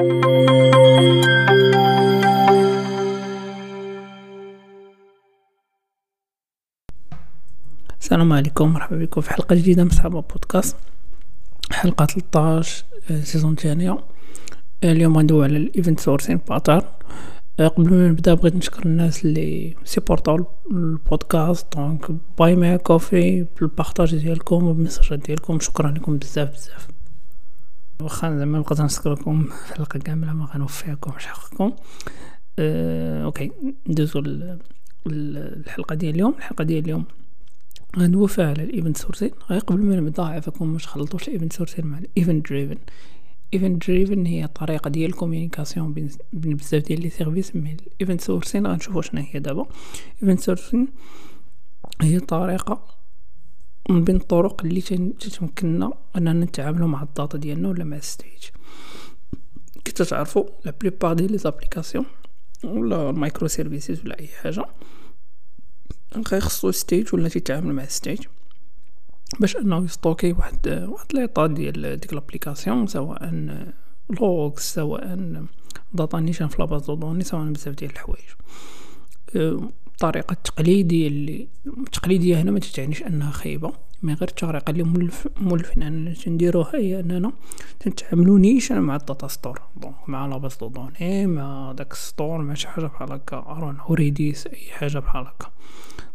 السلام عليكم مرحبا بكم في حلقة جديدة من صحابة بودكاست. حلقة 13 آه، saison آه، اليوم غندوي على ال event sourcing pattern قبل ما نبدأ بغيت نشكر الناس اللي سيبورطاو البودكاست. donc Buy Me a Coffee بال partage ديالكم وبالمساجات ديالكم. شكرا لكم بزاف بزاف. واخا زعما نشكركم في الحلقة كاملة ما غنوفيكمش حقكم. أه okay ندوزو الحلقة ديال اليوم. الحلقة ديال اليوم غندوي فيها على ال event sourcing غير قبل ما نبدأ عافاكم باش خلطوش ال event sourcing مع ال event driven event driven هي طريقه ديال ال communication بين بزاف ديال les services mais ال event sourcing غنشوفو شنو هي دابا. event sourcing هي طريقه من بين الطرق اللي تتمكننا أننا نتعاملوا مع ال data ديالنا ولا مع ال state. كي تعرفوا la plupart ديال les applications ولا ال microservices ولا أي حاجة خصو state ولا تيتعامل مع state باش أنه يستوكي واحد واحد l'état ديال ديك l'application سواء logs سواء data نيشان في la base de données سواء بزاف ديال الحوايج. الطريقة التقليديه اللي التقليديه هنا ما تعنيش أنها خايبة. مي غير الطريقة اللي مولف مولفين اننا تنديروها هي أننا تنتعاملو نيشان مع الداتا ستور. دونك مع لاباز دو دوني مع داك ستور مع شي حاجة بحال هكا. أرون هوريديس أي حاجة بحال هكا.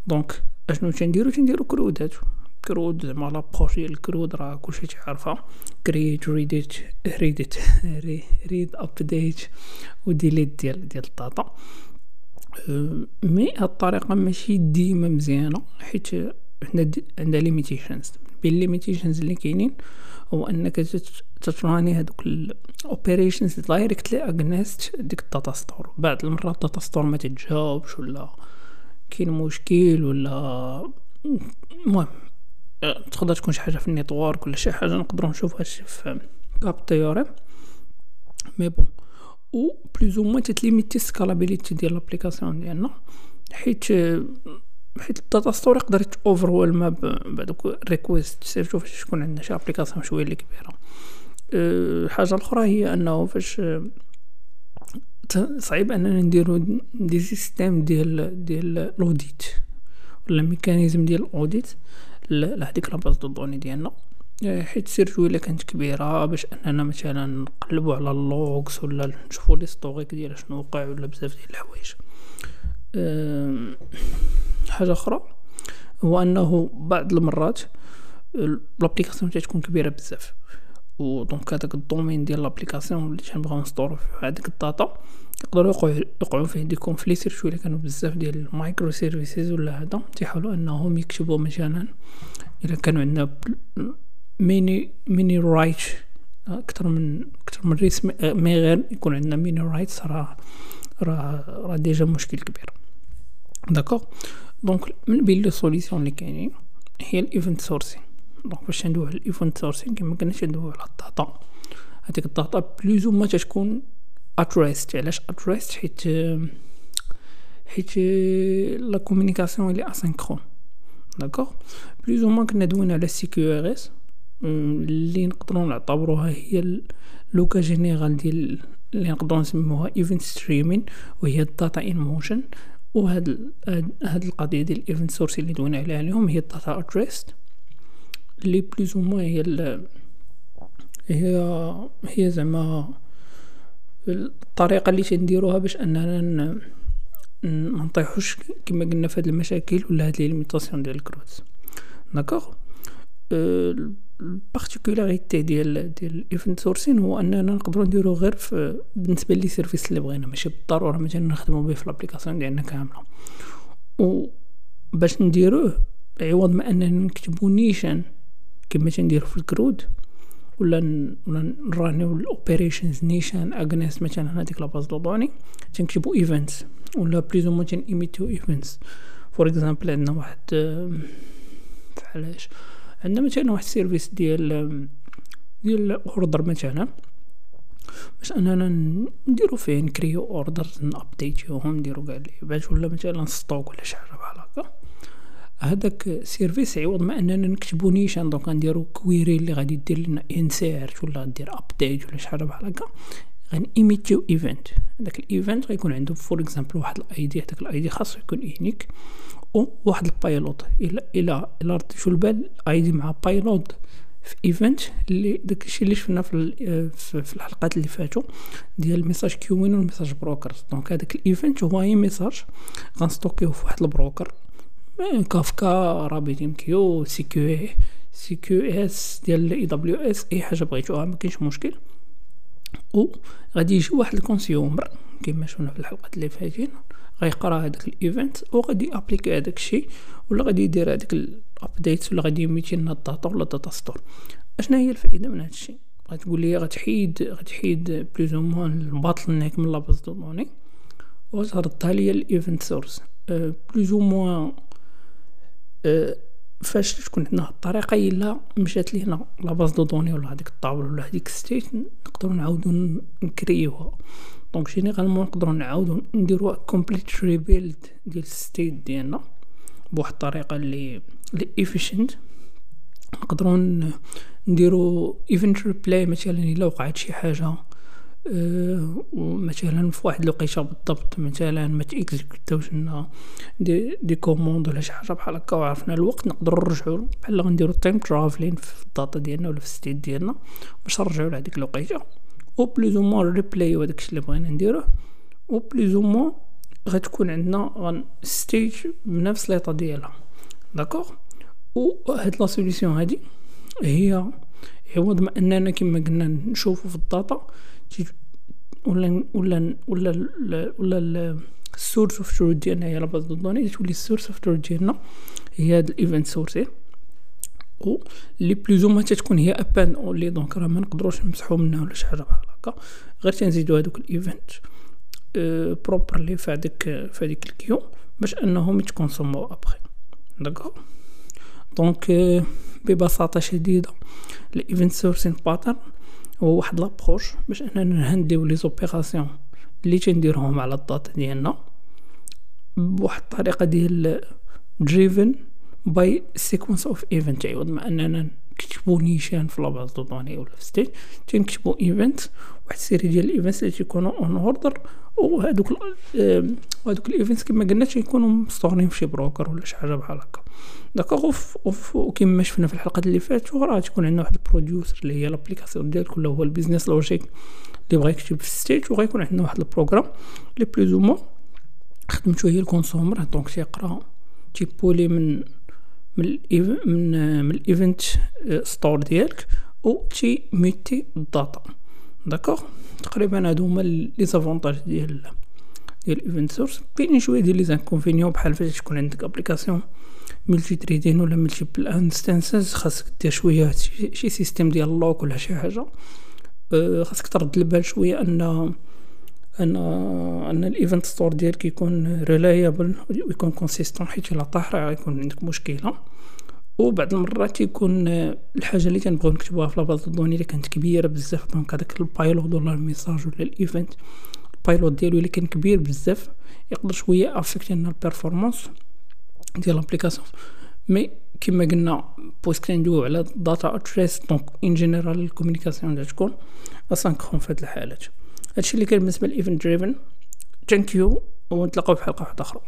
دونك أشنو تنديرو؟ تنديرو كرودات كرود زعما لابروش ديال الكرود راه كلشي تعرفها. كريت ريديت ريديت ريد ابديت و delete ديال ديال ال data. mais هاد الطريقة ماشي ديما مزيانة حيت حنا عندها limitations بين limitations اللي كاينين هو أنك تتراني هادوك ال operations directly against ديك ال data store بعض المرات ال data store ما تتجاوبش ولا كاين مشكل ولا المهم تقدر تكون شي حاجة في ال network ولا شي حاجة نقدروا نشوفها في CAP theory mais bon و plus ou moins تتليميتي scalabilité ديال l'application ديالنا حيت حيت ال data store يقدر overwhelm بهذوك requests surtout فاش تكون عندنا شي application شوية اللي كبيرة. الحاجة الاخرى هي أنه فاش صعيب أننا نديرو des systèmes ديال ديال ال audit ولا mécanisme ديال ال audit لهاديك la base de données ديالنا. حيت surtout إلا كانت كبيرة باش أننا مثلا نقلبو على ال logs ولا نشوفو l'historique ديال شنو وقع ولا بزاف ديال الحوايج. حاجة أخرى هو أنه بعض المرات l'application تكون كبيرة بزاف. و donc هذاك ال domaine ديال l'application اللي تنبغيو نستورو فيه هذيك ال data يقدروا يقعوا يقعوا فيه des conflits شوية إلا كانوا بزاف ديال ال microservices ولا هذا. تيحاولوا أنهم يكتبوا مثلا إلا كانوا عندنا many many writes أكثر من أكثر من reads mais غير يكون عندنا many writes راه راه راه déjà مشكل كبير. d'accord donc من بين les solutions اللي كاينين هي ال event sourcing donc باش ندوي على ال event sourcing كما قلنا ندوي على ال data. هذيك ال data plus ou moins تكون at rest علاش at rest حيت حيت la communication اللي asynchrone d'accord plus ou كنا دوينا على CQRS اللي نقدروا نعتبروها هي le cas général ديال اللي نقدروا نسموها event streaming وهي ال data in motion وهاد هاد القضية ديال ال event source اللي دوينا عليها اليوم هي ال data at rest اللي plus ou هي هي هي زعما الطريقة اللي تنديروها باش أننا ما نطيحوش كما قلنا في هاد المشاكل ولا هاد limitations ديال ال CRUD. d'accord ال particularité ديال ديال ال event sourcing هو أننا نقدروا نديرو غير في بالنسبة les services اللي بغينا ماشي بالضرورة مثلا نخدمو به في l'application ديالنا كاملة. و باش نديروه عوض ما أننا نكتبو نيشان كما تنديرو في ال CRUD ولا ولا نرانيو ال operations نيشان against مثلا هذيك la base de données تنكتبو events ولا plus ou moins ايميتيو events for example عندنا واحد فعلاش؟ عندنا مثلا واحد ال service ديال ديال order مثلا باش أننا نديرو فيه نكريو orders نابديتيوهم نديرو كاع اللعيبات ولا مثلا stock ولا شي حاجة بحال هكا. هذاك service عوض ما أننا نكتبو نيشان donc نديرو query اللي غادي دير لنا insert ولا دير update ولا شي حاجة بحال هكا. غنيميتيو event هذاك ال event غيكون عنده for example واحد ال ID هذاك ال ID خاصو يكون unique وواحد ال payload. إلى إلى إلى رديتو البال؟ ID مع payload. في event اللي داكشي اللي شفنا في في الحلقات اللي فاتوا ديال ال message queuing وال message brokers donc هذاك ال event هو أي message غنستوكيوه في واحد ال broker. كافكا ام كيو سي كيو سي كيو اس ديال اي دبليو اس أي حاجة بغيتوها ما كاينش مشكل. و غادي يجي واحد ال consumer كما شفنا في الحلقات اللي فاتين غيقرا هذاك ال event وغادي ابليكي هذاك الشيء ولا غادي يدير هذاك ال update ولا غادي يميتي لنا ال data ولا ال data store اشنا هي الفائدة من هذا الشيء؟ غتقول لي غتحيد غتحيد plus ou moins ال bottleneck من la base de données وتردها ليا ال event source plus ou moins فاش تكون عندنا الطريقة إلا مشات لينا la base de données ولا هذيك ال table ولا هذيك state نقدروا نعاودو نكريوها. donc généralement نقدروا نعاودو نديرو complete rebuild ديال ال state ديالنا بواحد الطريقة اللي اللي efficient نقدروا نديرو event replay مثلا إلا وقعت شي حاجة أه مثلا في واحد الوقيته بالضبط مثلا ما تيكزيكوتاوش لنا des, des commandes ولا شي حاجة بحال هكا وعرفنا الوقت نقدروا نرجعوا بحال غنديرو time traveling في ال data ديالنا ولا في ال state ديالنا باش نرجعوا لهاديك الوقيته أو plus ou moins replay وداكشي اللي بغينا نديروه. أو plus ou moins غتكون عندنا غن ستيج بنفس l'état ديالها. d'accord؟ و هاد la solution هادي هي عوض ما اننا كما قلنا نشوفو في ال data ولا ولا ولا ولا ال source of truth ديالنا هي la base de données تولي ال source of truth ديالنا هي هاد ال event source و لي plus ou moins تتكون هي append only donc راه ما نقدروش نمسحو منها ولا شي حاجة بحال هكا. غير تنزيدو هادوك ال event properly في هذيك في هذيك ال queue باش أنهم يتكونسومو après d'accord donc ببساطة شديدة ال event sourcing pattern هو واحد l'approche باش اننا نهنديو les opérations اللي تنديرهم على ال data ديالنا. بواحد الطريقة ديال driven by sequence of event عوض ما أننا نكتبو نيشان في la base de données ولا في storage تنكتبو event واحد ال série ديال ال events اللي تيكونوا en ordre وهذوك هذوك ال events كما قلنا تيكونوا مستورين في شي broker ولا شي حاجة بحال هكا. d'accord وكما شفنا في الحلقات اللي فاتوا راه تكون عندنا واحد ال producer اللي هي l'application ديالك ولا هو ال business logic اللي بغا يكتب في storage وغيكون عندنا واحد ال programme اللي plus ou moins خدمته هي ال consumer donc تيقرا تيبولي من من من من ال event store ديالك و تي ميتي ال data. d'accord تقريبا هادو هما les avantages ديال ديال ال event source كاينين شوية ديال les inconvénients بحال فاش تكون عندك application multithreading ولا multiple instances خاصك دير شوية شي système ديال lock ولا شي حاجة. أه خاصك ترد البال شوية أن أن أن ال event store ديالك يكون reliable ويكون consistent حيت الا طاح راه يكون عندك مشكلة. وبعض المرات يكون الحاجة اللي تنبغيو نكتبوها في la base données اللي كانت كبيرة بزاف. donc هذاك ال payload ولا ال message ولا ال event ال payload ديالو اللي كان كبير بزاف يقدر شوية affecter لنا ال performance ديال l'application mais كما قلنا puisque ندويو على data at rest donc en général ال communication تكون asynchrone في هاد الحالات. هادشي اللي كان بالنسبة لل event driven. thank you ونتلاقاو في حلقه واحدة أخرى.